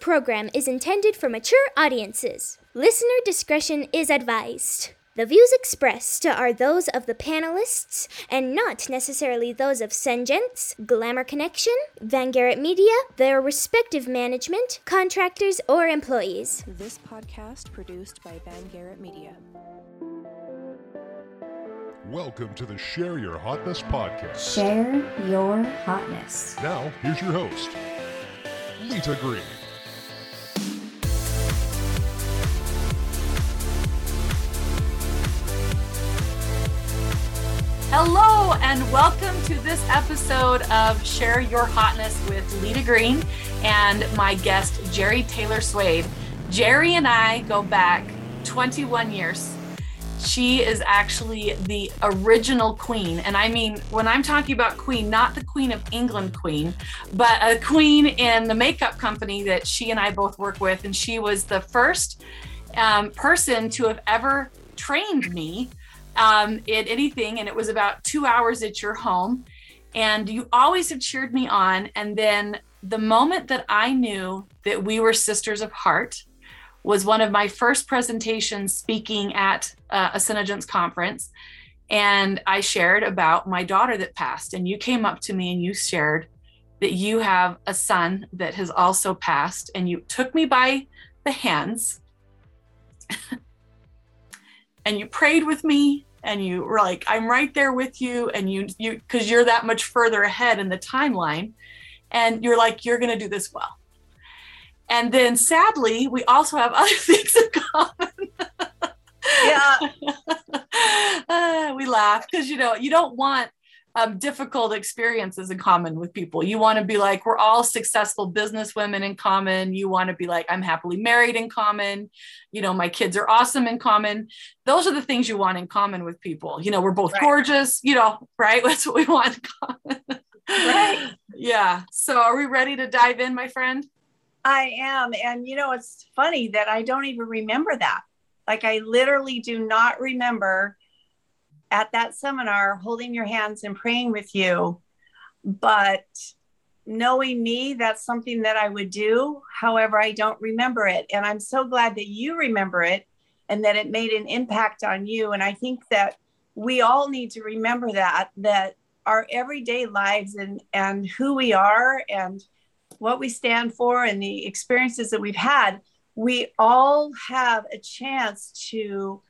program is intended for mature audiences. Listener discretion is advised. The views expressed are those of the panelists and not necessarily those of SeneGence, Glamour Connection, Van Garrett Media, their respective management, contractors, or employees. This podcast produced by Van Garrett Media. Welcome to the Share Your Hotness podcast. Share your hotness. Now, here's your host, Lita Green. Hello, and welcome to this episode of Share Your Hotness with Lita Green and my guest, Jeri Taylor Swade. Jeri and I go back 21 years. She is actually the original queen. And I mean, when I'm talking about queen, not the Queen of England queen, but a queen in the makeup company that she and I both work with. And she was the first um, person to have ever trained me um, in anything, and it was about two hours at your home. And you always have cheered me on. And then the moment that I knew that we were sisters of heart was one of my first presentations speaking at uh, a SeneGence conference. And I shared about my daughter that passed. And you came up to me and you shared that you have a son that has also passed. And you took me by the hands and you prayed with me and you were like i'm right there with you and you you because you're that much further ahead in the timeline and you're like you're going to do this well. And then sadly we also have other things in common. Yeah. Uh, we laugh because you know you don't want um, difficult experiences in common with people. You want to be like, we're all successful business women in common. You want to be like, I'm happily married in common. You know, my kids are awesome in common. Those are the things you want in common with people. You know, we're both right. gorgeous, you know, right? That's what we want in common. right. Yeah. So are we ready to dive in, my friend? I am. And, you know, it's funny that I don't even remember that. Like, I literally do not remember at that seminar holding your hands and praying with you. But knowing me, that's something that I would do. However, I don't remember it. And I'm so glad that you remember it and that it made an impact on you. And I think that we all need to remember that, that our everyday lives and, and who we are and what we stand for and the experiences that we've had, we all have a chance to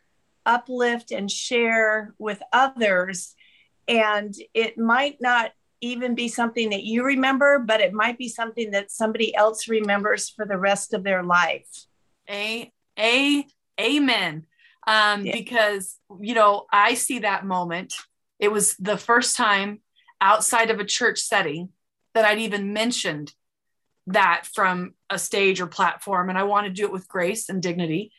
uplift and share with others. And it might not even be something that you remember, but it might be something that somebody else remembers for the rest of their life. A, a, amen. Um, yeah. Because, you know, I see that moment. It was the first time outside of a church setting that I'd even mentioned that from a stage or platform. And I want to do it with grace and dignity.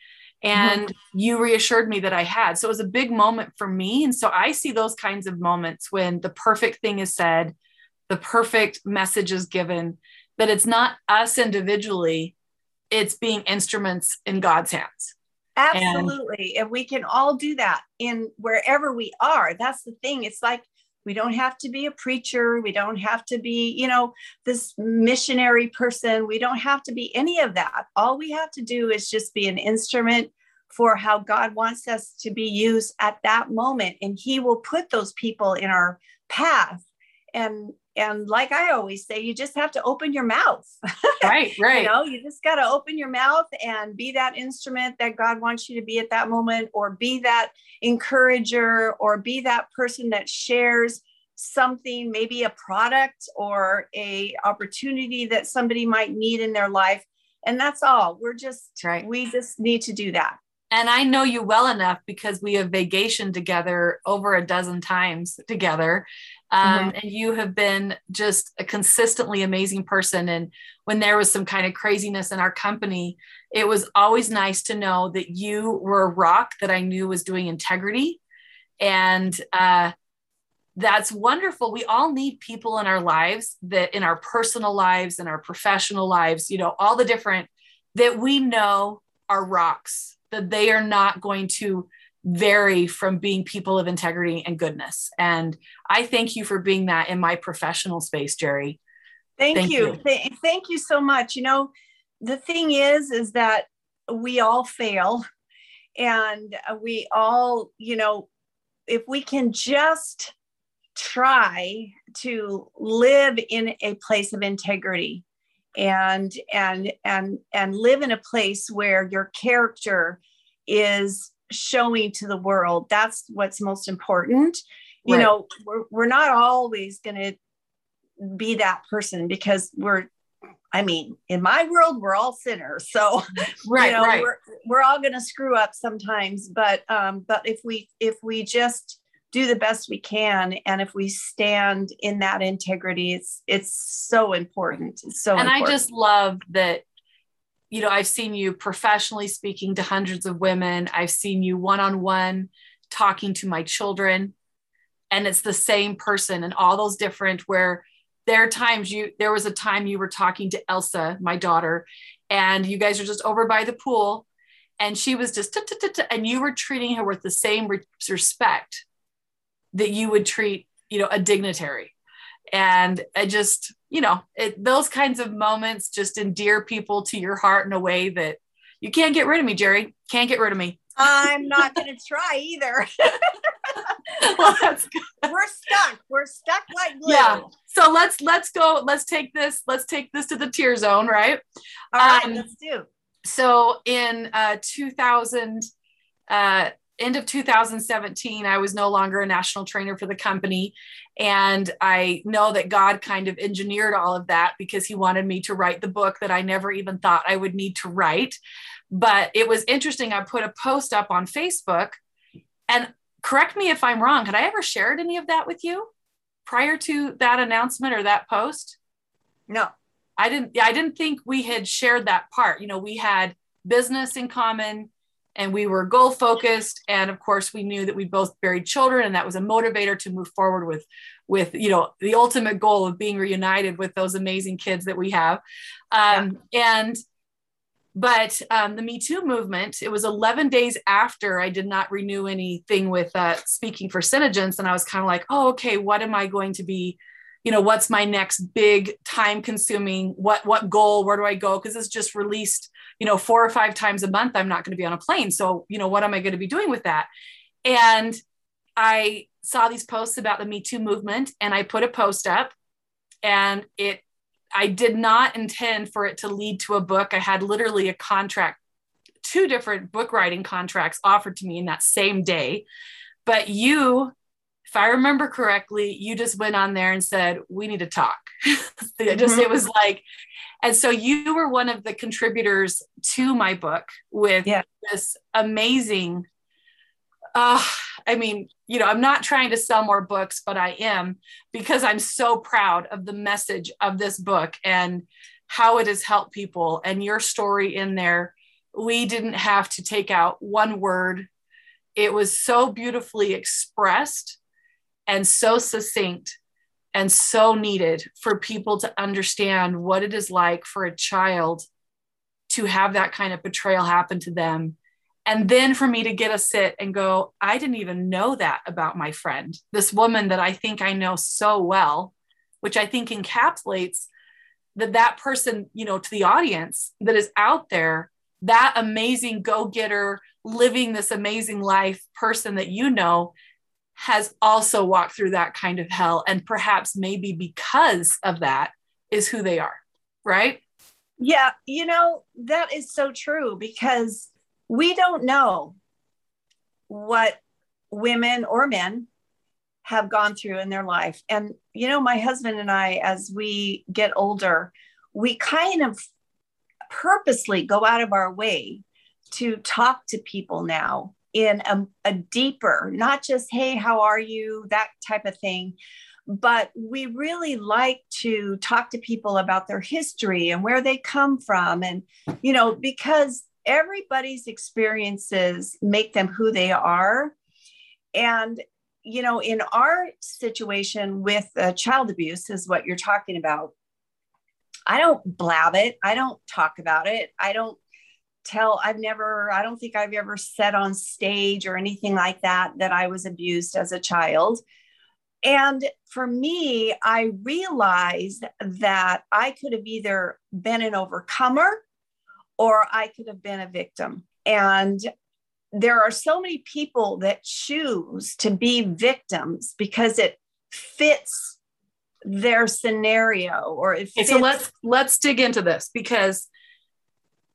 Mm-hmm. and mm-hmm. you reassured me that I had. So it was a big moment for me. And so I see those kinds of moments when the perfect thing is said, the perfect message is given, that it's not us individually, it's being instruments in God's hands. Absolutely. And, and we can all do that in wherever we are. That's the thing. It's like we don't have to be a preacher. We don't have to be, you know, this missionary person. We don't have to be any of that. All we have to do is just be an instrument for how God wants us to be used at that moment. And He will put those people in our path. And and like I always say, you just have to open your mouth. Right, right. you know, you just got to open your mouth and be that instrument that God wants you to be at that moment, or be that encourager, or be that person that shares something, maybe a product or a opportunity that somebody might need in their life. And that's all. We're just right. we just need to do that. And I know you well enough because we have vacationed together over a dozen times together um, mm-hmm. and you have been just a consistently amazing person. And when there was some kind of craziness in our company, it was always nice to know that you were a rock that I knew was doing integrity. And uh, that's wonderful. We all need people in our lives that in our personal lives and our professional lives, you know, all the different that we know are rocks, that they are not going to vary from being people of integrity and goodness. And I thank you for being that in my professional space, Jeri. Thank, thank you. you. Th- thank you so much. You know, the thing is, is that we all fail and we all, you know, if we can just try to live in a place of integrity and and and and live in a place where your character is showing to the world that's what's most important you Right. know we're, we're not always going to be that person because we're i mean in my world we're all sinners so Right, you know, right. we're, we're all going to screw up sometimes but um but if we if we just do the best we can and if we stand in that integrity it's it's so important it's so and I just love that, you know, I've seen you professionally speaking to hundreds of women. I've seen you one on one talking to my children. And it's the same person and all those different where there are times you, there was a time you were talking to Elsa, my daughter, and you guys are just over by the pool. And she was just, and you were treating her with the same respect that you would treat, you know, a dignitary and I just, you know, it, those kinds of moments just endear people to your heart in a way that you can't get rid of me, Jeri. Can't get rid of me. i'm not going to try either well, that's good. we're stuck we're stuck like glue Yeah. So let's let's go. Let's take this. Let's take this to the tear zone, right? all right Um, let's do So in uh, 2000, uh, end of 2017, I was no longer a national trainer for the company. And I know that God kind of engineered all of that because he wanted me to write the book that I never even thought I would need to write. But it was interesting. I put a post up on Facebook and correct me if I'm wrong. Had I ever shared any of that with you prior to that announcement or that post? no I didn't I didn't think we had shared that part. You know, we had business in common and we were goal focused. And of course we knew that we both buried children and that was a motivator to move forward with with you know the ultimate goal of being reunited with those amazing kids that we have. Um, and but um, the me too movement it was 11 days after i did not renew anything with uh, speaking for SeneGence and i was kind of like oh okay what am i going to be you know what's my next big time consuming what what goal where do i go? Because it's just released you know four or five times a month i'm not going to be on a plane. So you know what am i going to be doing with that? And i saw these posts about the me too movement and i put a post up and it i did not intend for it to lead to a book. I had literally a contract two different book writing contracts offered to me in that same day. But you if I remember correctly, you just went on there and said, we need to talk. it just, it was like, and so you were one of the contributors to my book with Yeah. this amazing, uh, I mean, you know, I'm not trying to sell more books, but I am because I'm so proud of the message of this book and how it has helped people and your story in there. We didn't have to take out one word. It was so beautifully expressed and so succinct and so needed for people to understand what it is like for a child to have that kind of betrayal happen to them. And then for me to get a sit and go, I didn't even know that about my friend, this woman that I think I know so well, which I think encapsulates that that person, you know, to the audience that is out there, that amazing go getter, living this amazing life person that you know has also walked through that kind of hell and perhaps maybe because of that is who they are right Yeah, you know, that is so true because we don't know what women or men have gone through in their life. And, you know, my husband and I, as we get older, we kind of purposely go out of our way to talk to people now in a, a deeper, not just, hey, how are you? That type of thing. But we really like to talk to people about their history and where they come from. And, you know, because everybody's experiences make them who they are. And, you know, in our situation with uh, child abuse, is what you're talking about. I don't blab it. I don't talk about it. I don't tell, I've never, I don't think I've ever said on stage or anything like that that I was abused as a child. And for me, I realized that I could have either been an overcomer or I could have been a victim. And there are so many people that choose to be victims because it fits their scenario or it Okay, so let's let's dig into this because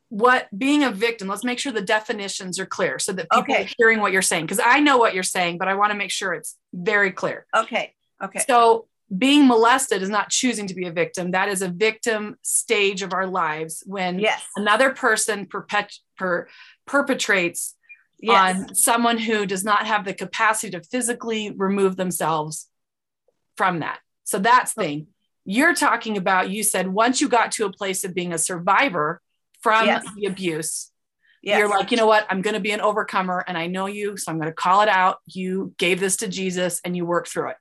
what being a victim let's make sure the definitions are clear so that people Okay. are hearing what you're saying because i know what you're saying but i want to make sure it's very clear okay okay so being molested is not choosing to be a victim that is a victim stage of our lives when yes another person perpet- per- perpetrates yes on someone who does not have the capacity to physically remove themselves from that. So that's Oh. thing. You're talking about, you said once you got to a place of being a survivor from Yes. the abuse, yes you're like, you know what? I'm going to be an overcomer and I know you. So I'm going to call it out. You gave this to Jesus and you worked through it.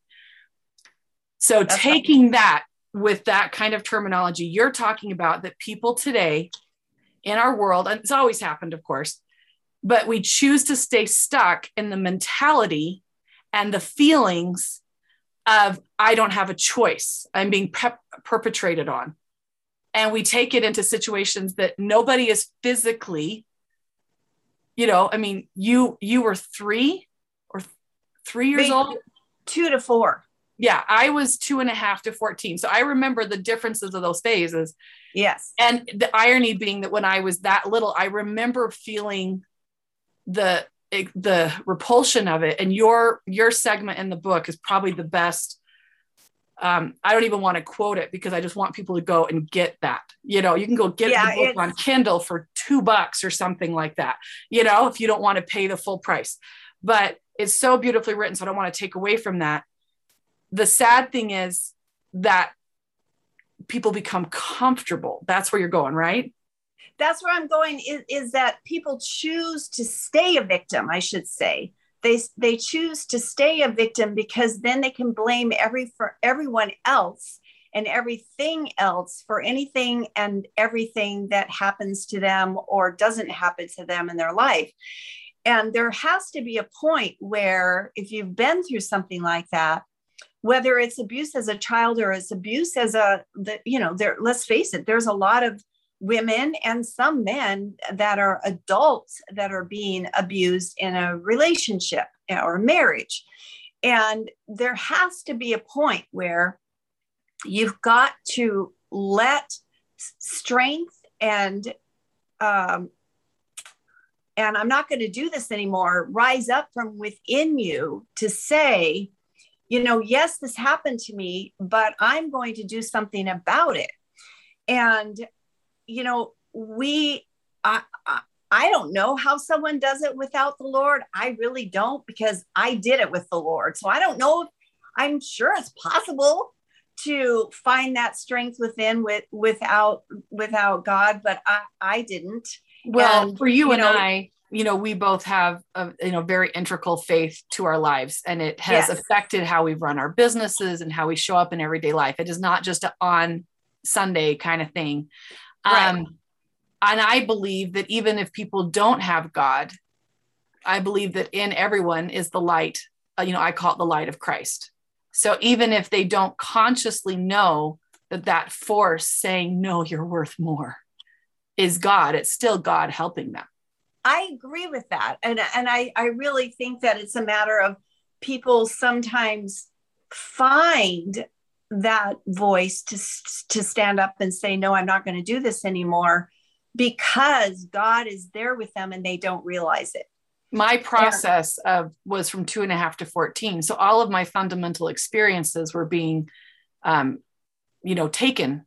So That's right. taking that with that kind of terminology, you're talking about that people today in our world, and it's always happened, of course, but we choose to stay stuck in the mentality and the feelings of I don't have a choice. I'm being pep- perpetrated on. And we take it into situations that nobody is physically, you know, I mean, you you were three or three years old. two to four Yeah, I was two and a half to 14. So I remember the differences of those phases. yes And the irony being that when I was that little, I remember feeling the the repulsion of it. And your your segment in the book is probably the best. Um, I don't even want to quote it because I just want people to go and get that. You know, you can go get Yeah, the book it's- on Kindle for two bucks or something like that. You know, if you don't want to pay the full price, but it's so beautifully written. So I don't want to take away from that. The sad thing is that people become comfortable. That's where you're going, right? that's where i'm going is, is that people choose to stay a victim i should say they they choose to stay a victim because then they can blame every for everyone else and everything else for anything and everything that happens to them or doesn't happen to them in their life. And there has to be a point where if you've been through something like that whether it's abuse as a child or it's abuse as a the, you know there let's face it there's a lot of women and some men that are adults that are being abused in a relationship or marriage. And there has to be a point where you've got to let strength and um, and I'm not going to do this anymore, rise up from within you to say, you know, yes, this happened to me, but I'm going to do something about it. And you know, we, I, I, I don't know how someone does it without the Lord. I really don't because I did it with the Lord. So I don't know if I'm sure it's possible to find that strength within with without without God, but I I didn't. Well, And, for you, you and know- I, you know, we both have a you know very integral faith to our lives, and it has Yes. affected how we run our businesses and how we show up in everyday life. It is not just a on Sunday kind of thing. Right. Um, and I believe that even if people don't have God, I believe that in everyone is the light. uh, you know, I call it the light of Christ. So even if they don't consciously know that that force saying, no, you're worth more is God, it's still God helping them. I agree with that. And, and I, I really think that it's a matter of people sometimes find that voice to, to stand up and say, no, I'm not going to do this anymore because God is there with them and they don't realize it. My process of was from two and a half to 14. So all of my fundamental experiences were being, um, you know, taken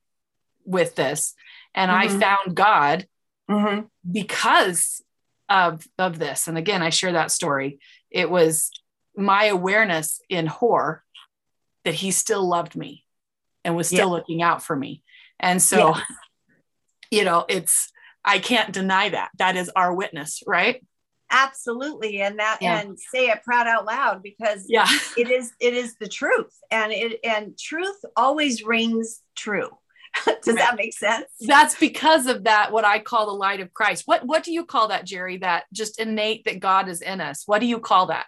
with this. And I Mhm. found God Mm-hmm. because of of this and again i share that story it was my awareness in horror that he still loved me and was still Yeah. looking out for me and so Yeah. you know it's i can't deny that that is our witness right Absolutely. And that, Yeah. and say it proud out loud because yeah it is, it is the truth and it, and truth always rings true. Does that make sense? that's because of that what i call the light of christ what what do you call that Jeri that just innate that god is in us what do you call that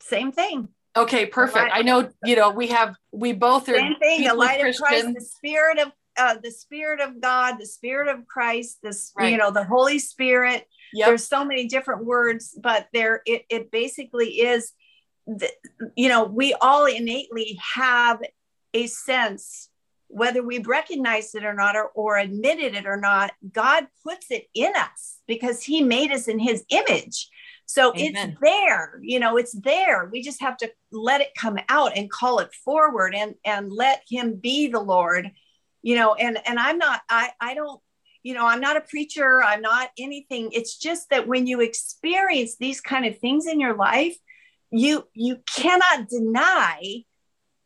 Same thing. Okay perfect i know you know we have we both are Same thing. The light of Christ, the spirit of uh, the spirit of god the spirit of christ this Right. you know the holy spirit Yep. there's so many different words but there it, it basically is the, you know we all innately have a sense whether we've recognized it or not or, or admitted it or not god puts it in us because he made us in his image so Amen. it's there you know it's there. We just have to let it come out and call it forward and and let him be the lord you know and and i'm not i i don't you know i'm not a preacher. I'm not anything. It's just that when you experience these kind of things in your life you you cannot deny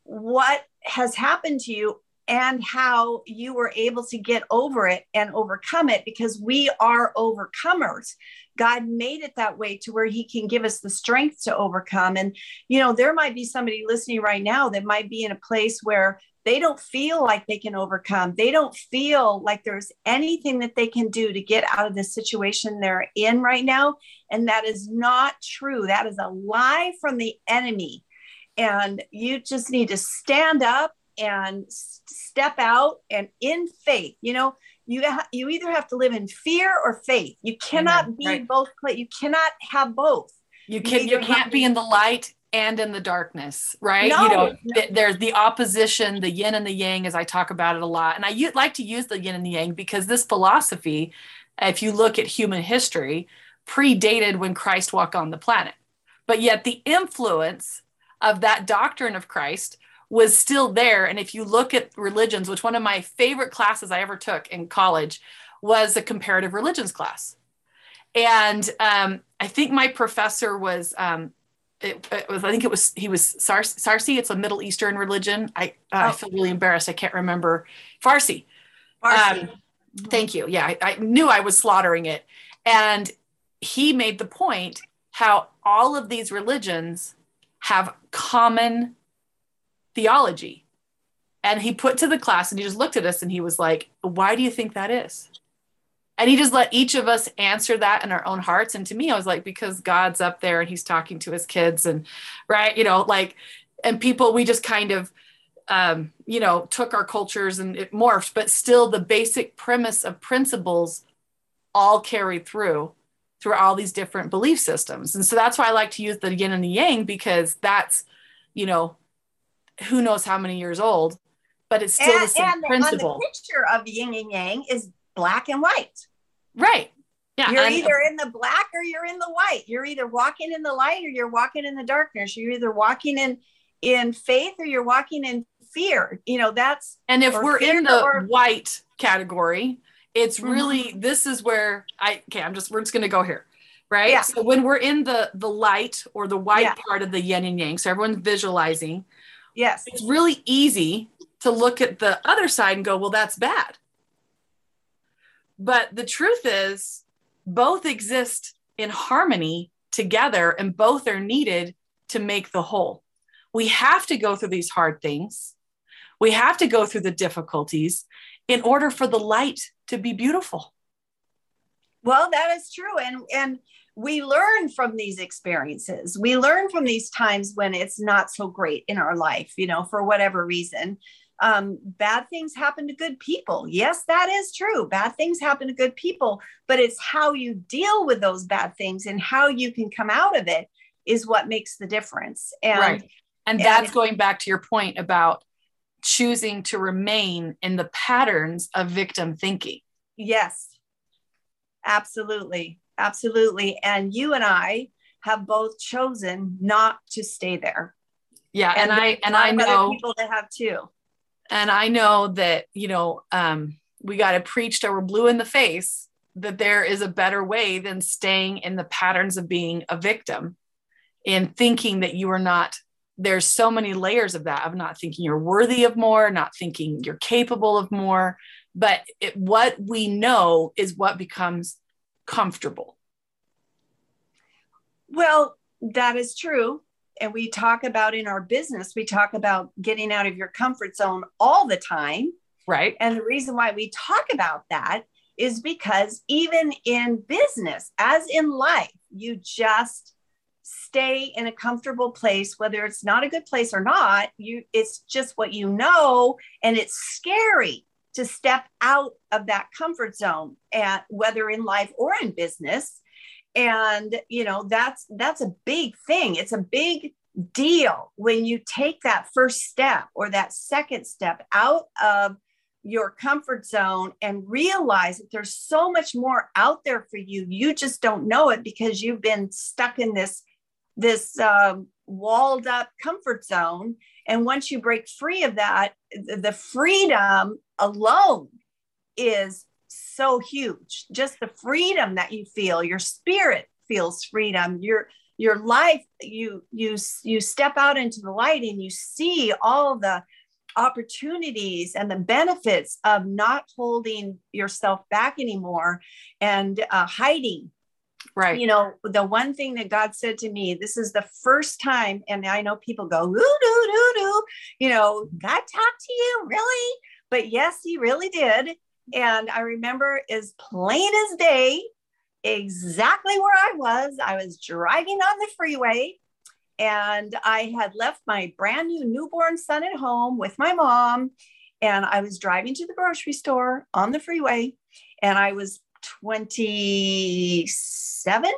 what has happened to you and how you were able to get over it and overcome it because we are overcomers god made it that way to where he can give us the strength to overcome and you know there might be somebody listening right now that might be in a place where they don't feel like they can overcome. They don't feel like there's anything that they can do to get out of the situation they're in right now. And that is not true. That is a lie from the enemy. And you just need to stand up and step out and in faith. You know, you ha- you either have to live in fear or faith. You cannot Amen. be Right. both. You cannot have both. you can you either can't be in the light and in the darkness right No, you know no. th- there's the opposition the yin and the yang as i talk about it a lot and i u- like to use the yin and the yang because this philosophy if you look at human history predated when christ walked on the planet but yet the influence of that doctrine of christ was still there and if you look at religions which one of my favorite classes i ever took in college was a comparative religions class and um, I think my professor was um, it, it was I think it was he was Sar- Sarsi. It's a Middle Eastern religion. I uh, I Oh. feel really embarrassed. I can't remember Farsi. Farsi. Um, Thank you. Yeah, I, I knew I was slaughtering it, and he made the point how all of these religions have common theology. And he put to the class and he just looked at us and he was like, Why do you think that is? And he just let each of us answer that in our own hearts. And to me, I was like, Because God's up there and he's talking to his kids, and right, you know, like, and people, we just kind of, um, you know, took our cultures and it morphed, but still the basic premise of principles all carried through through all these different belief systems. And so that's why I like to use the yin and the yang because that's, you know, who knows how many years old, but it's still the and, same and principle. on the picture of yin and yang is black and white. right. Yeah. you're and- either in the black or you're in the white. You're either walking in the light or you're walking in the darkness. You're either walking in in faith or you're walking in fear. You know, that's And if we're in the or- white category, it's Mhm. really this is where I okay, I'm just we're just gonna go here. Right. Yeah. So when we're in the the light or the white Yeah. part of the yin and yang, so everyone's visualizing, yes. it's really easy to look at the other side and go, well, that's bad. But the truth is, both exist in harmony together and both are needed to make the whole. We have to go through these hard things. We have to go through the difficulties in order for the light to be beautiful. Well, that is true. And and we learn from these experiences. We learn from these times when it's not so great in our life, you know, for whatever reason. Um, bad things happen to good people. Yes, that is true. Bad things happen to good people, but it's how you deal with those bad things and how you can come out of it is what makes the difference. And right. And and that's if- going back to your point about choosing to remain in the patterns of victim thinking. Yes, absolutely. Absolutely. And you and I have both chosen not to stay there. Yeah. And, I and I know people that have too. and I know that, you know, um, we got to preach till we're blue in the face that there is a better way than staying in the patterns of being a victim and thinking that you are not. There's so many layers of that of not thinking you're worthy of more, not thinking you're capable of more. But it, what we know is what becomes comfortable. Well, that is true. And we talk about in our business, we talk about getting out of your comfort zone all the time. Right. And the reason why we talk about that is because even in business, as in life, you just stay in a comfortable place whether it's not a good place or not you it's just what you know and it's scary to step out of that comfort zone and whether in life or in business. And you know that's that's a big thing. It's a big deal when you take that first step or that second step out of your comfort zone and realize that there's so much more out there for you. You just don't know it because you've been stuck in this this um, walled up comfort zone. And once you break free of that the freedom alone is so huge. Just the freedom that you feel your spirit feels freedom. Your your life you you you step out into the light and you see all the opportunities and the benefits of not holding yourself back anymore and uh, hiding right you know the one thing that god said to me this is the first time and i know people go doo doo doo doo you know god talked to you really but yes he really did and i remember as plain as day exactly where i was i was driving on the freeway and I had left my brand new newborn son at home with my mom. And I was driving to the grocery store on the freeway. And I was 27.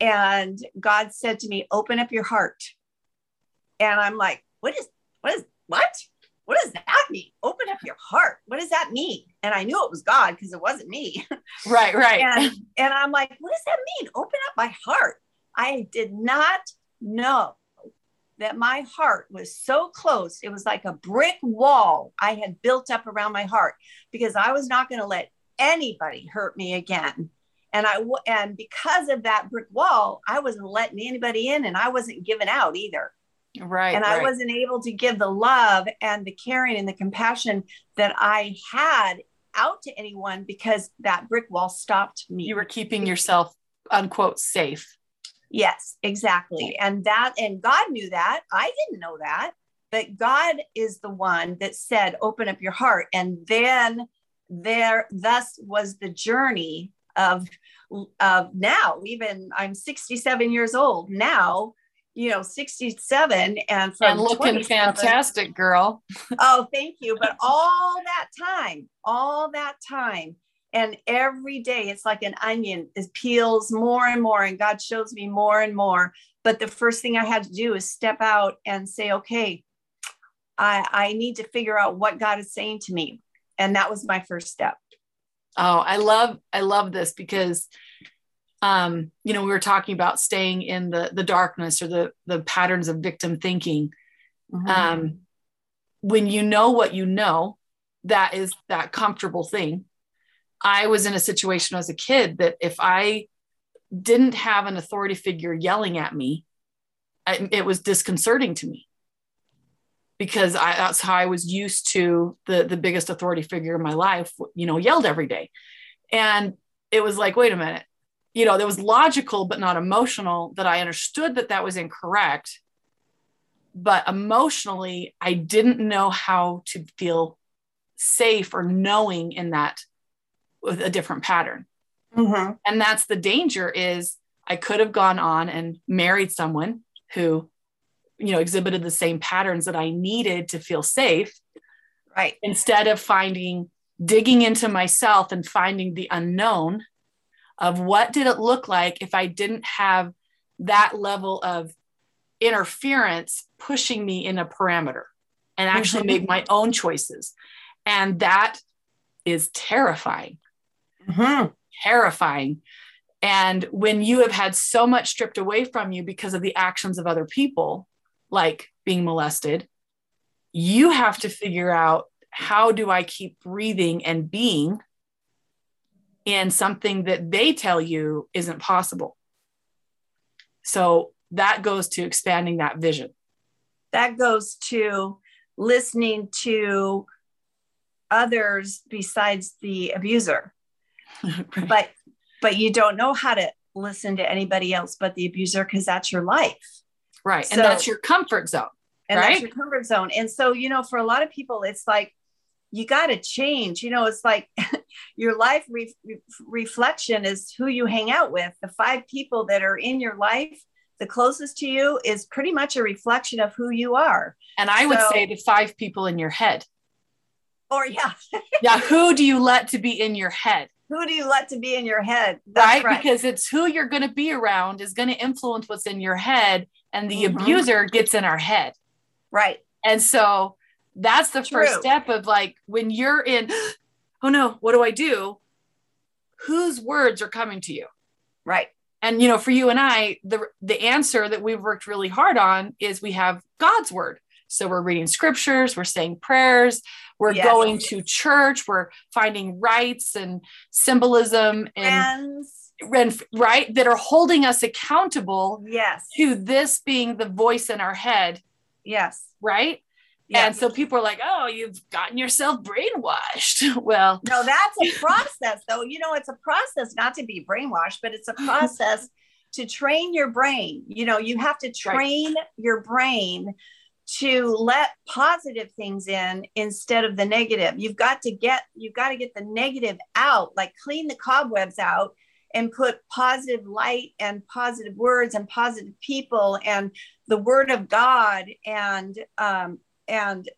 And God said to me, Open up your heart. And I'm like, What is, what is, what? What does that mean? Open up your heart. What does that mean? And I knew it was God because it wasn't me. Right, right. and, and I'm like, What does that mean? Open up my heart. I did not know that my heart was so close. It was like a brick wall I had built up around my heart because I was not going to let anybody hurt me again. And I and because of that brick wall, I wasn't letting anybody in and I wasn't giving out either. Right. And right. I wasn't able to give the love and the caring and the compassion that I had out to anyone because that brick wall stopped me. You were keeping yourself unquote safe. Yes, exactly. And that, and God knew that. I didn't know that. But God is the one that said, open up your heart. And then there, thus was the journey of, of now, even I'm 67 years old now, you know, 67 and from and looking fantastic, girl. oh, thank you. But all that time, all that time, and every day it's like an onion it peels more and more and god shows me more and more but the first thing i had to do is step out and say okay i i need to figure out what god is saying to me and that was my first step. Oh i love i love this because um you know we were talking about staying in the the darkness or the the patterns of victim thinking. Mm-hmm. um when you know what you know that is that comfortable thing. I was in a situation as a kid that if I didn't have an authority figure yelling at me, it was disconcerting to me because I, that's how I was used to the the biggest authority figure in my life, you know, yelled every day, and it was like, wait a minute, you know, that was logical but not emotional. That I understood that that was incorrect, but emotionally, I didn't know how to feel safe or knowing in that with a different pattern. Mm-hmm. And that's the danger is I could have gone on and married someone who, you know, exhibited the same patterns that I needed to feel safe. Right. Instead of finding, digging into myself and finding the unknown of what did it look like if I didn't have that level of interference pushing me in a parameter and actually mm-hmm. make my own choices. And that is terrifying mm-hmm. terrifying. And when you have had so much stripped away from you because of the actions of other people, like being molested, you have to figure out how do I keep breathing and being in something that they tell you isn't possible. So that goes to expanding that vision. That goes to listening to others besides the abuser. right. but but you don't know how to listen to anybody else but the abuser because that's your life right so, and that's your comfort zone and right? that's your comfort zone and so you know for a lot of people it's like you got to change you know it's like your life re- reflection is who you hang out with the five people that are in your life the closest to you is pretty much a reflection of who you are and i so, would say the five people in your head Or yeah, yeah, who do you let to be in your head? who do you let to be in your head? That's right? right. Because it's who you're going to be around is going to influence what's in your head, and the Mhm. abuser gets in our head. right. And so that's the first step of like when you're in, oh no, what do I do? Whose words are coming to you? Right. And you know, for you and I, the the answer that we've worked really hard on is we have God's word. So we're reading scriptures, we're saying prayers, we're Yes. going to church, we're finding rites and symbolism and, Friends. And right that are holding us accountable Yes. to this being the voice in our head, Yes. right? Yes. And so people are like, "Oh, you've gotten yourself brainwashed." well, No, that's a process, though. You know, it's a process not to be brainwashed, but it's a process to train your brain. You know, you have to train your brain to let positive things in instead of the negative. You've got to get you've got to get the negative out, like clean the cobwebs out and put positive light and positive words and positive people and the word of God and um and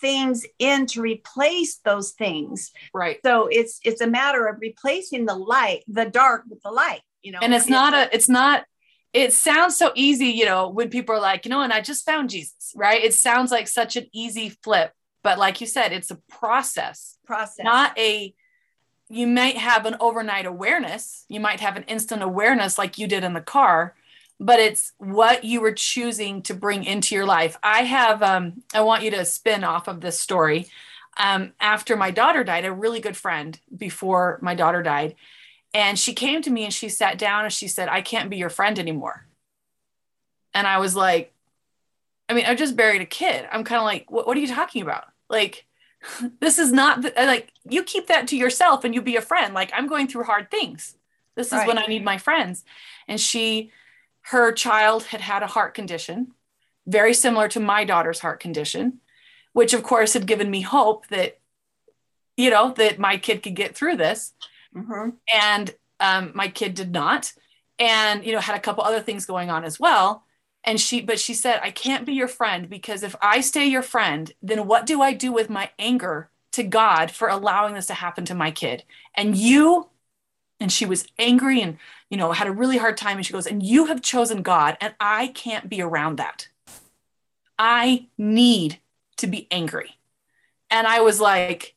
things in to replace those things. Right. so it's it's a matter of replacing the light the dark with the light you know? And it's not a it's not it sounds so easy you know when people are like you know and i just found jesus right? It sounds like such an easy flip but like you said it's a process process. not a you might have an overnight awareness. You might have an instant awareness like you did in the car but it's what you were choosing to bring into your life. I have um i want you to spin off of this story. Um after my daughter died a really good friend before my daughter died and she came to me and she sat down and she said i can't be your friend anymore. And i was like i mean i just buried a kid. I'm kind of like what, what are you talking about? Like this is not the, like you keep that to yourself and you be a friend. Like i'm going through hard things. This is Right. when i need my friends. And she her child had had a heart condition very similar to my daughter's heart condition which of course had given me hope that you know that my kid could get through this. Mhm. and um, my kid did not. And you know had a couple other things going on as well and she but she said i can't be your friend because if i stay your friend then what do i do with my anger to god for allowing this to happen to my kid? And you and she was angry and you know had a really hard time. And she goes and you have chosen god and i can't be around that. I need to be angry. And i was like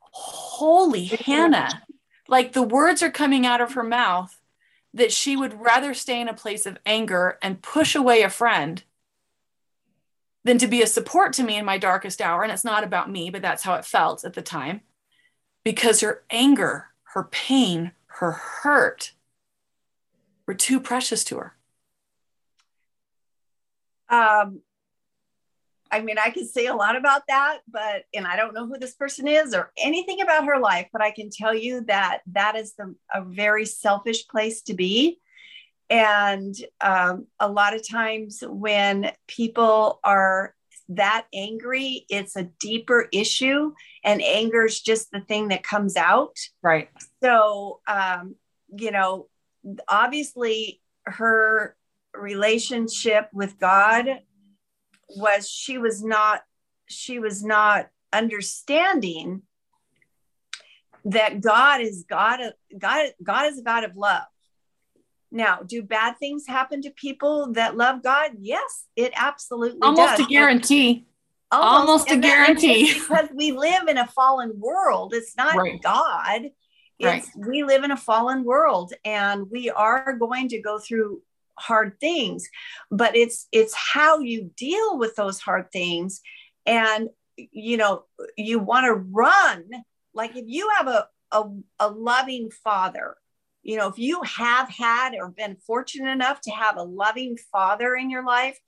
holy hannah. Like the words are coming out of her mouth that she would rather stay in a place of anger and push away a friend than to be a support to me in my darkest hour. And it's not about me but that's how it felt at the time. Because her anger her pain her hurt were too precious to her. Um i mean i could say a lot about that but and i don't know who this person is or anything about her life but i can tell you that that is the, a very selfish place to be. And um, a lot of times when people are that angry it's a deeper issue and anger is just the thing that comes out. Right. So um, you know obviously her relationship with god was she was not she was not understanding that god is god god god is a god of love now do bad things happen to people that love god yes it absolutely almost does a guarantee Almost a that- and guarantee. because we live in a fallen world it's not Right. god Right. it's we live in a fallen world and we are going to go through hard things but it's it's how you deal with those hard things. And you know you want to run. Like if you have a, a a loving father you know if you have had or been fortunate enough to have a loving father in your life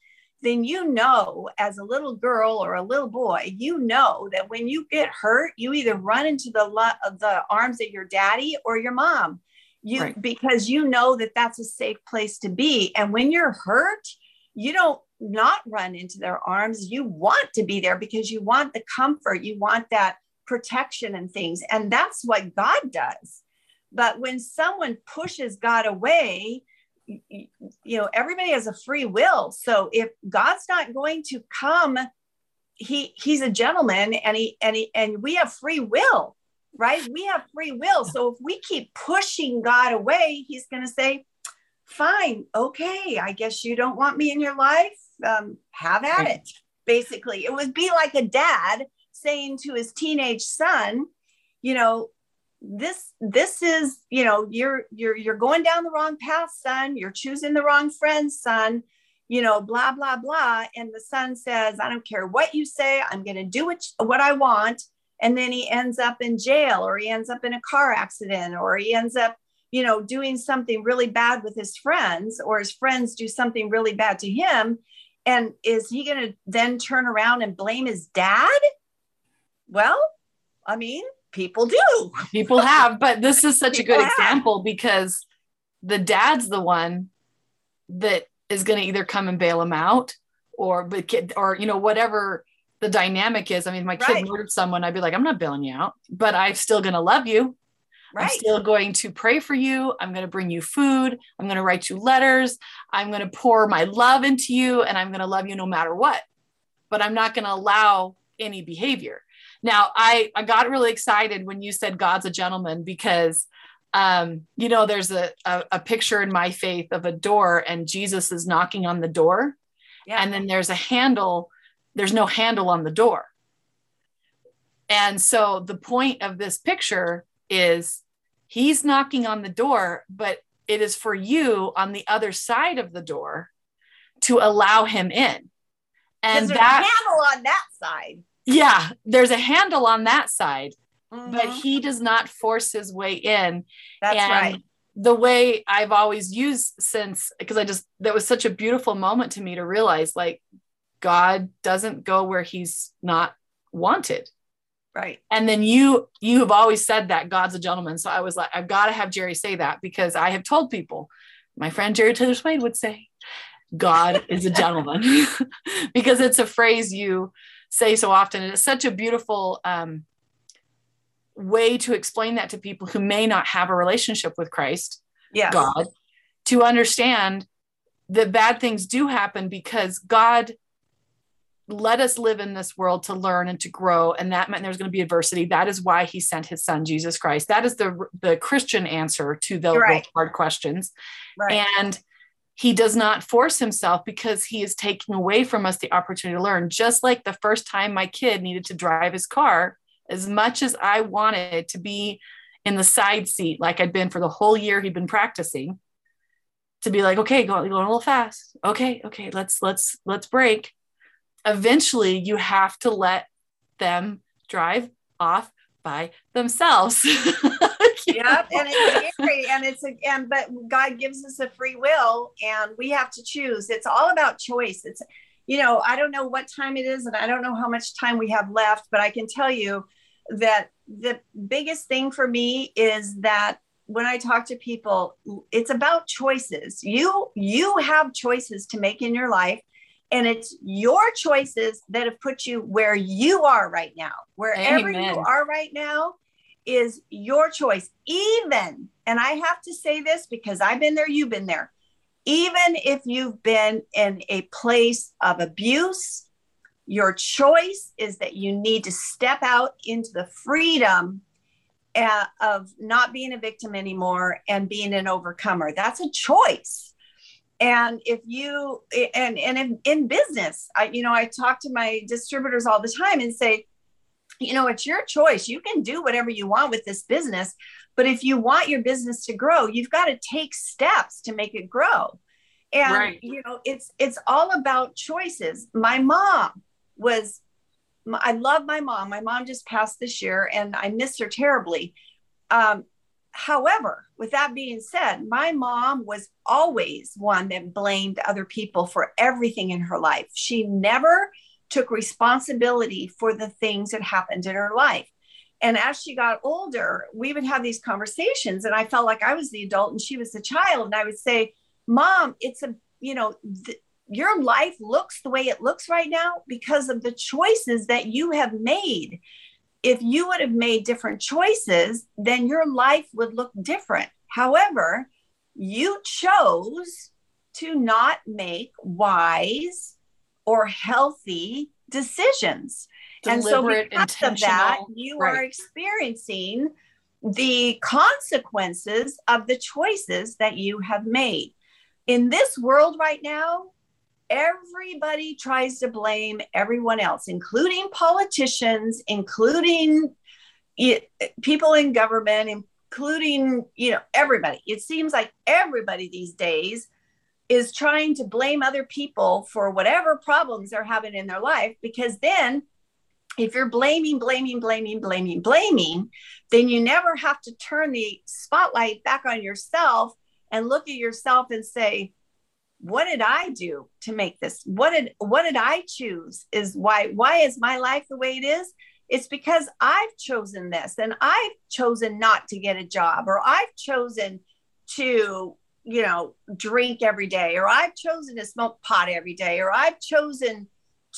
then you know as a little girl or a little boy you know that when you get hurt you either run into the lo- the arms of your daddy or your mom you Right. because you know that that's a safe place to be. And when you're hurt you don't not run into their arms. You want to be there because you want the comfort. You want that protection and things. And that's what god does. But when someone pushes god away you know everybody has a free will. So if god's not going to come he he's a gentleman and he and he and we have free will right? We have free will. So if we keep pushing god away he's going to say fine okay i guess you don't want me in your life. Um, have at it basically. It would be like a dad saying to his teenage son you know this this is you know you're you're you're going down the wrong path son. You're choosing the wrong friends son you know blah blah blah. And the son says i don't care what you say. I'm going to do what, what i want and then he ends up in jail or he ends up in a car accident or he ends up you know doing something really bad with his friends or his friends do something really bad to him. And is he going to then turn around and blame his dad? Well i mean people do. People have but this is such a good have. example because the dad's the one that is going to either come and bail him out or but or you know whatever the dynamic is i mean if my kid Right. murdered someone i'd be like i'm not bailing you out but i'm still going to love you. I'm still going to pray for you. I'm going to bring you food. I'm going to write you letters. I'm going to pour my love into you and i'm going to love you no matter what. But i'm not going to allow any behavior. Now i i got really excited when you said god's a gentleman because um you know there's a, a a picture in my faith of a door and jesus is knocking on the door. Yeah. And then there's a handle there's no handle on the door. And so the point of this picture is he's knocking on the door but it is for you on the other side of the door to allow him in. And there's that a handle on that side. Yeah there's a handle on that side but Mhm. he does not force his way in. That's and right. the way I've always used since, because I just, that was such a beautiful moment to me to realize like God doesn't go where he's not wanted. right And then you, you have always said that God's a gentleman. So I was like, I've got to have Jeri say that because I have told people, my friend Jeri Taylor Swade would say, God is a gentleman because it's a phrase you say so often. And it's such a beautiful, um, way to explain that to people who may not have a relationship with Christ, yes God, to understand that bad things do happen because God let us live in this world to learn and to grow. And that meant there's going to be adversity. That is why he sent his son, Jesus Christ. That is the, the Christian answer to those, Right. hard questions. right And he does not force himself because he is taking away from us the opportunity to learn. Just like the first time my kid needed to drive his car, as much as I wanted to be in the side seat, like I'd been for the whole year he'd been practicing, to be like, okay, going, going a little fast. Okay, okay, let's let's let's break. Eventually, you have to let them drive off by themselves. yep and it's scary and it's a and but god gives us a free will and we have to choose. It's all about choice. It's you know i don't know what time it is and i don't know how much time we have left but i can tell you that the biggest thing for me is that when i talk to people it's about choices. You you have choices to make in your life and it's your choices that have put you where you are right now. Wherever Amen. you are right now is your choice. Even and i have to say this because i've been there you've been there. Even if you've been in a place of abuse your choice is that you need to step out into the freedom uh, of not being a victim anymore and being an overcomer. That's a choice and if you and and in, in business i you know i talk to my distributors all the time and say you know it's your choice. You can do whatever you want with this business but if you want your business to grow you've got to take steps to make it grow. And Right. you know it's it's all about choices. My mom was i love my mom. My mom just passed this year and i miss her terribly. Um, however with that being said my mom was always one that blamed other people for everything in her life. She never took responsibility for the things that happened in her life. And as she got older we would have these conversations and i felt like i was the adult and she was the child and i would say mom it's a you know th- your life looks the way it looks right now because of the choices that you have made if you would have made different choices then your life would look different however you chose to not make wise or healthy decisions. Deliberate, and so because of that, you Right. are experiencing the consequences of the choices that you have made. In this world right now, everybody tries to blame everyone else, including politicians, including people in government, including you know everybody. It seems like everybody these days is trying to blame other people for whatever problems they're having in their life because then if you're blaming blaming blaming blaming blaming then you never have to turn the spotlight back on yourself and look at yourself and say what did i do to make this what did what did i choose is why why is my life the way it is it's because i've chosen this and i've chosen not to get a job or i've chosen to you know drink every day or i've chosen to smoke pot every day or i've chosen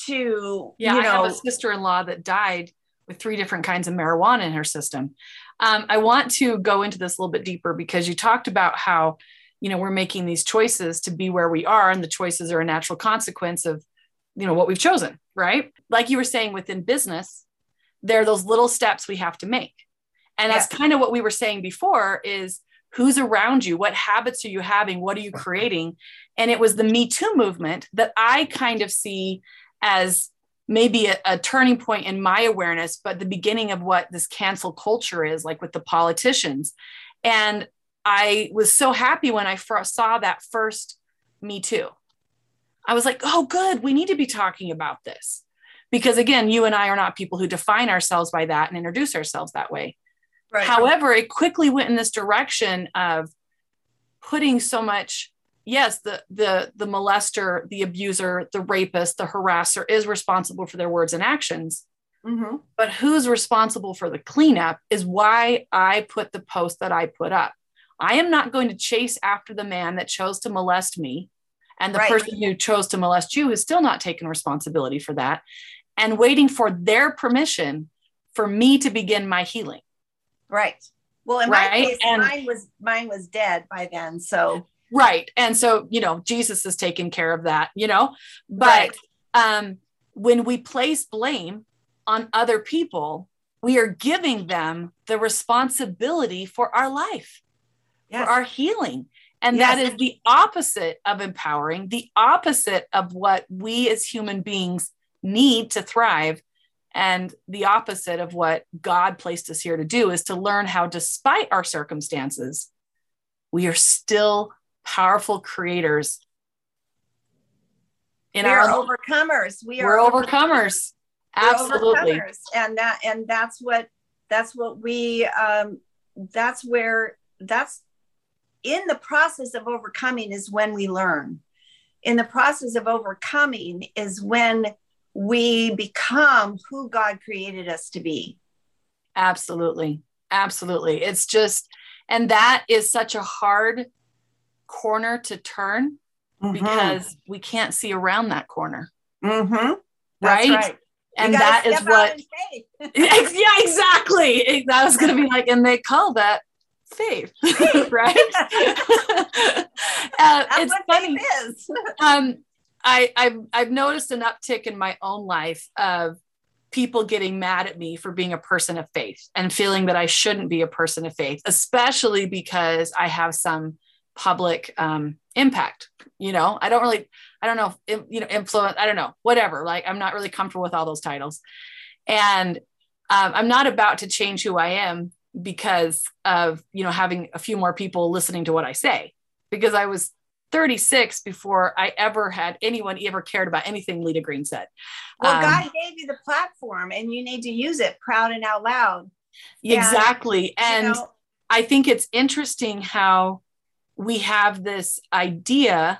to Yeah, you I have know a sister-in-law that died with three different kinds of marijuana in her system. Um, I want to go into this a little bit deeper because you talked about how, you know, we're making these choices to be where we are, and the choices are a natural consequence of, you know, what we've chosen, right? Like you were saying within business, there are those little steps we have to make. And that's kind of what we were saying before is who's around you? What habits are you having? What are you creating? And it was the Me Too movement that I kind of see as maybe a, a turning point in my awareness, but the beginning of what this cancel culture is, like with the politicians. And I was so happy when I first saw that first Me Too. I was like, oh, good. We need to be talking about this. Because again, you and I are not people who define ourselves by that and introduce ourselves that way. right. However, it quickly went in this direction of putting so much yes the the the molester the abuser the rapist the harasser is responsible for their words and actions Mhm. but who's responsible for the cleanup is why i put the post that i put up i am not going to chase after the man that chose to molest me. And the Right. person who chose to molest you has still not taken responsibility for that and waiting for their permission for me to begin my healing. Right. Well in Right, my case and- mine was mine was dead by then. So right. And so you know jesus has taken care of that you know but Right. um when we place blame on other people we are giving them the responsibility for our life yes. for our healing and Yes. that is the opposite of empowering the opposite of what we as human beings need to thrive and the opposite of what god placed us here to do is to learn how despite our circumstances we are still powerful creators in we our are overcomers we are overcomers We're absolutely overcomers. and that and that's what that's what we um that's where that's in the process of overcoming is when we learn in the process of overcoming is when we become who god created us to be Absolutely. Absolutely. It's just, and that is such a hard corner to turn Mm-hmm. because we can't see around that corner. Mm-hmm. Right. Right And that is what, yeah, exactly. That was going to be like, and they call that faith, right? uh, it's funny. is. um, I, I've, I've noticed an uptick in my own life of people getting mad at me for being a person of faith and feeling that I shouldn't be a person of faith, especially because I have some public um, impact. You know, I don't really, I don't know, if, you know, influence, I don't know, whatever. Like, I'm not really comfortable with all those titles. And um, I'm not about to change who I am because of, you know, having a few more people listening to what I say, because I was 36 before I ever had anyone ever cared about anything Leta Greene said. Well, Um, God gave you the platform and you need to use it proud and out loud. and, exactly. You And know, I think it's interesting how we have this idea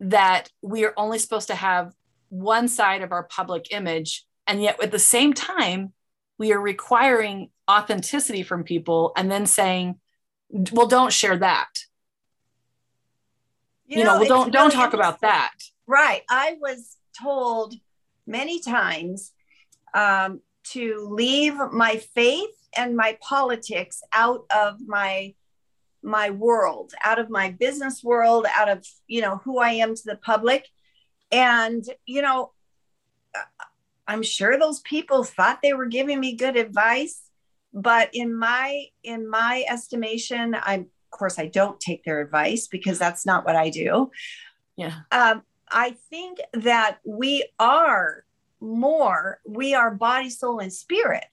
that we are only supposed to have one side of our public image. And yet at the same time, we are requiring authenticity from people and then saying, well, don't share that. You, know, well, don't don't really talk about that. Right. I was told many times um, to leave my faith and my politics out of my my world, out of my business world, out of you know who I am to the public, and you know, I'm sure those people thought they were giving me good advice, but in my in my estimation, I'm of course I don't take their advice because that's not what I do. Yeah. Um, I think that we are more, we are body, soul, and spirit.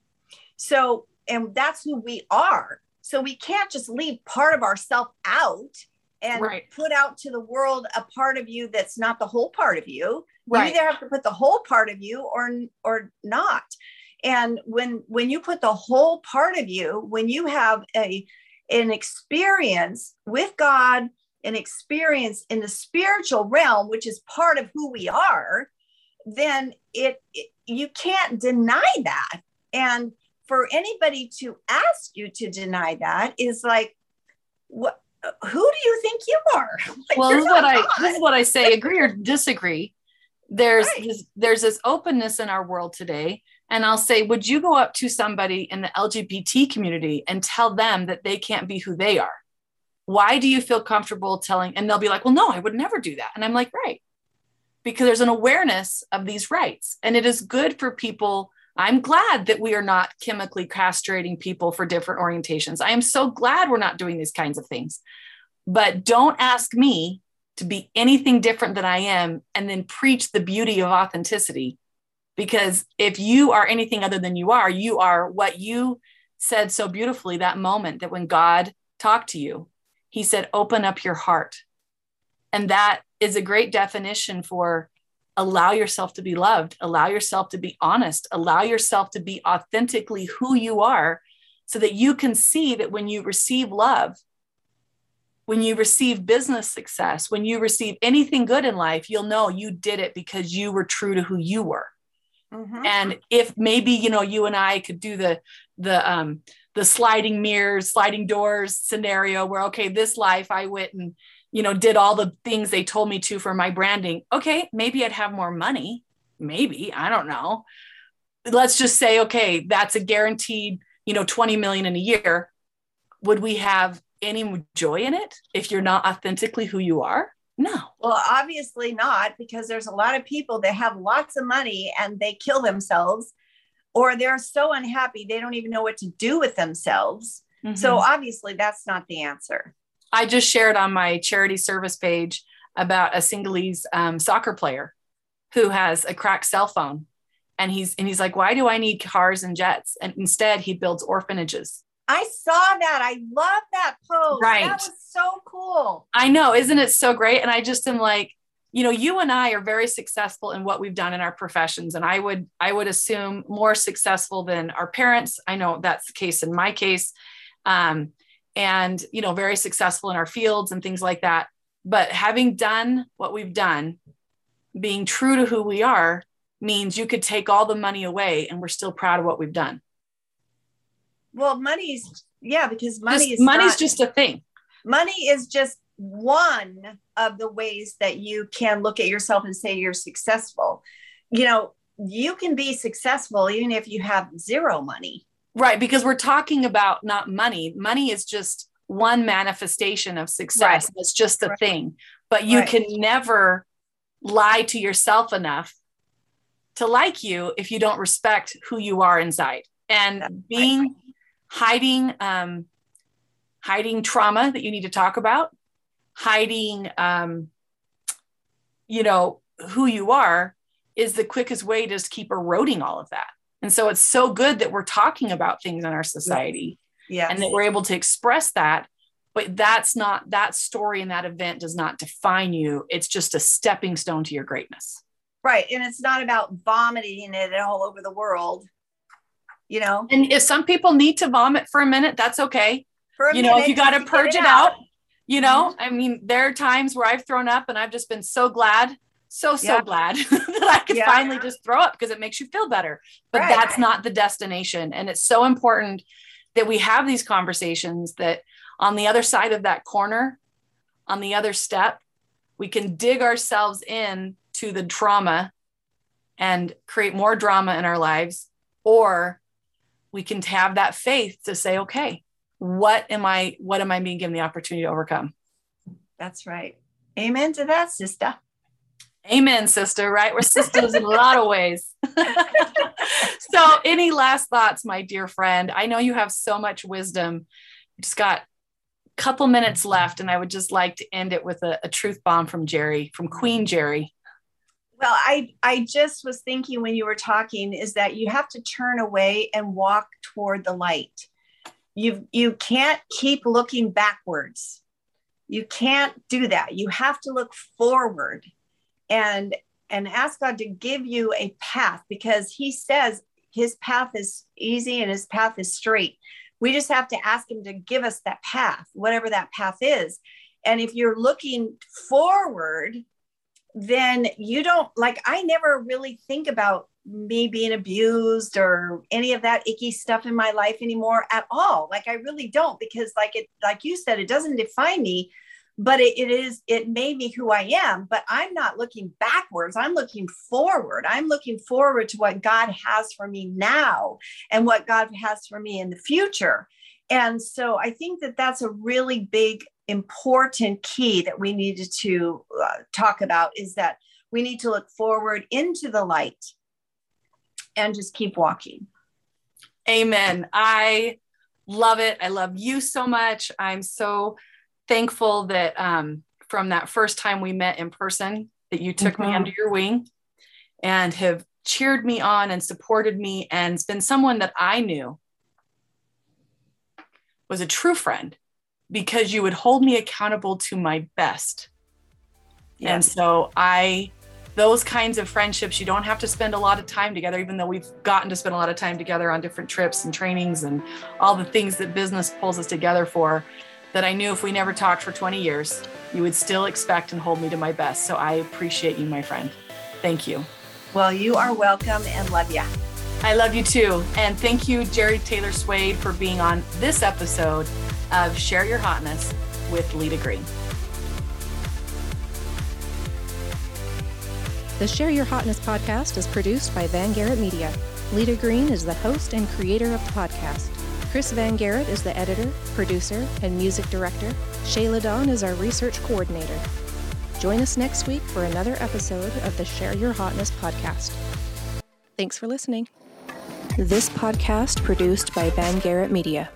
So, and that's who we are. So we can't just leave part of ourself out and Right. put out to the world a part of you that's not the whole part of you. Right. You either have to put the whole part of you or or not. And when when you put the whole part of you, when you have a an experience with God, an experience in the spiritual realm, which is part of who we are, then it, it you can't deny that. And for anybody to ask you to deny that is like, what? Who do you think you are? Like, well this is what not i this is what i say agree or disagree there's Right. this, there's this openness in our world today. And i'll say would you go up to somebody in the lgbt community and tell them that they can't be who they are? Why do you feel comfortable telling and they'll be like well no i would never do that. And i'm like right. Because there's an awareness of these rights. And it is good for people. I'm glad that we are not chemically castrating people for different orientations. I am so glad we're not doing these kinds of things. But don't ask me to be anything different than I am and then preach the beauty of authenticity. Because if you are anything other than you are, you are what you said so beautifully that moment that when God talked to you, he said, open up your heart. And that is a great definition for allow yourself to be loved, allow yourself to be honest, allow yourself to be authentically who you are so that you can see that when you receive love, when you receive business success, when you receive anything good in life, you'll know you did it because you were true to who you were. Mhm. And if maybe you know you and I could do the the um the sliding mirrors, sliding doors scenario where okay, this life I went and you know did all the things they told me to for my branding. Okay, maybe I'd have more money. Maybe, I don't know. Let's just say okay, that's a guaranteed, you know, 20 million in a year. Would we have any joy in it if you're not authentically who you are? No. Well, obviously not, because there's a lot of people that have lots of money and they kill themselves, or they're so unhappy they don't even know what to do with themselves. So Mhm. obviously, that's not the answer. I just shared on my charity service page about a Senegalese um, soccer player who has a cracked cell phone, and he's and he's like, "Why do I need cars and jets?" And instead, he builds orphanages. I saw that. I love that post. Right. That was so cool. I know, isn't it so great? And I just am like, you know, you and I are very successful in what we've done in our professions, and I would I would assume more successful than our parents. I know that's the case in my case, um, and you know, very successful in our fields and things like that. But having done what we've done, being true to who we are means you could take all the money away, and we're still proud of what we've done. Well, money's yeah, because money Just- is money's not- just a thing. money is just one of the ways that you can look at yourself and say you're successful. You know, you can be successful even if you have zero money. Right, because we're talking about not money. Money is just one manifestation of success. Right. It's just a Right. thing. But you Right. can never lie to yourself enough to like you if you don't respect who you are inside. And being hiding um hiding trauma that you need to talk about, hiding um you know who you are is the quickest way to just keep eroding all of that. And so it's so good that we're talking about things in our society Yes. and that we're able to express that. But that's not that story and that event does not define you. It's just a stepping stone to your greatness. right. And it's not about vomiting it all over the world. You know, And if some people need to vomit for a minute, that's okay. You know, if you got to purge it out, you know, mm-hmm. I mean, there are times where I've thrown up and I've just been so glad, so, so Yeah. glad that I could Yeah. finally just throw up because it makes you feel better. But Right. that's not the destination. And it's so important that we have these conversations that on the other side of that corner, on the other step, we can dig ourselves in to the trauma and create more drama in our lives or we can have that faith to say okay what am i what am i being given the opportunity to overcome That's right. Amen to that, sister. Amen, sister, right? We're sisters in a lot of ways. so, any last thoughts, my dear friend? I know you have so much wisdom. We just got a couple minutes left, and I would just like to end it with a, a truth bomb from Jeri, from Queen Jeri. Well, I I just was thinking when you were talking is that you have to turn away and walk toward the light. You you can't keep looking backwards. You can't do that. You have to look forward and and ask God to give you a path because he says his path is easy and his path is straight. We just have to ask him to give us that path, whatever that path is. And if you're looking forward, then you don't like I never really think about me being abused or any of that icky stuff in my life anymore at all. Like I really don't because like it like you said it doesn't define me but it, it is it made me who i am. But i'm not looking backwards. I'm looking forward. I'm looking forward to what god has for me now and what god has for me in the future. And so i think that that's a really big important key that we needed to uh, talk about is that we need to look forward into the light and just keep walking. Amen. I love it. I love you so much. I'm so thankful that um, from that first time we met in person, that you took mm-hmm. me under your wing and have cheered me on and supported me and been someone that I knew was a true friend because you would hold me accountable to my best. Yes. And so I those kinds of friendships you don't have to spend a lot of time together even though we've gotten to spend a lot of time together on different trips and trainings and all the things that business pulls us together for that I knew if we never talked for 20 years, you would still expect and hold me to my best. So I appreciate you, my friend. Thank you. Well, you are welcome and love you. I love you too. And thank you, Jeri Taylor Swade, for being on this episode of Share Your Hotness with Leta Greene. The Share Your Hotness podcast is produced by Van Garrett Media. Leta Greene is the host and creator of the podcast. Chris Van Garrett is the editor, producer, and music director. Shayla Dawn is our research coordinator. Join us next week for another episode of the Share Your Hotness podcast. Thanks for listening. This podcast produced by Van Garrett Media.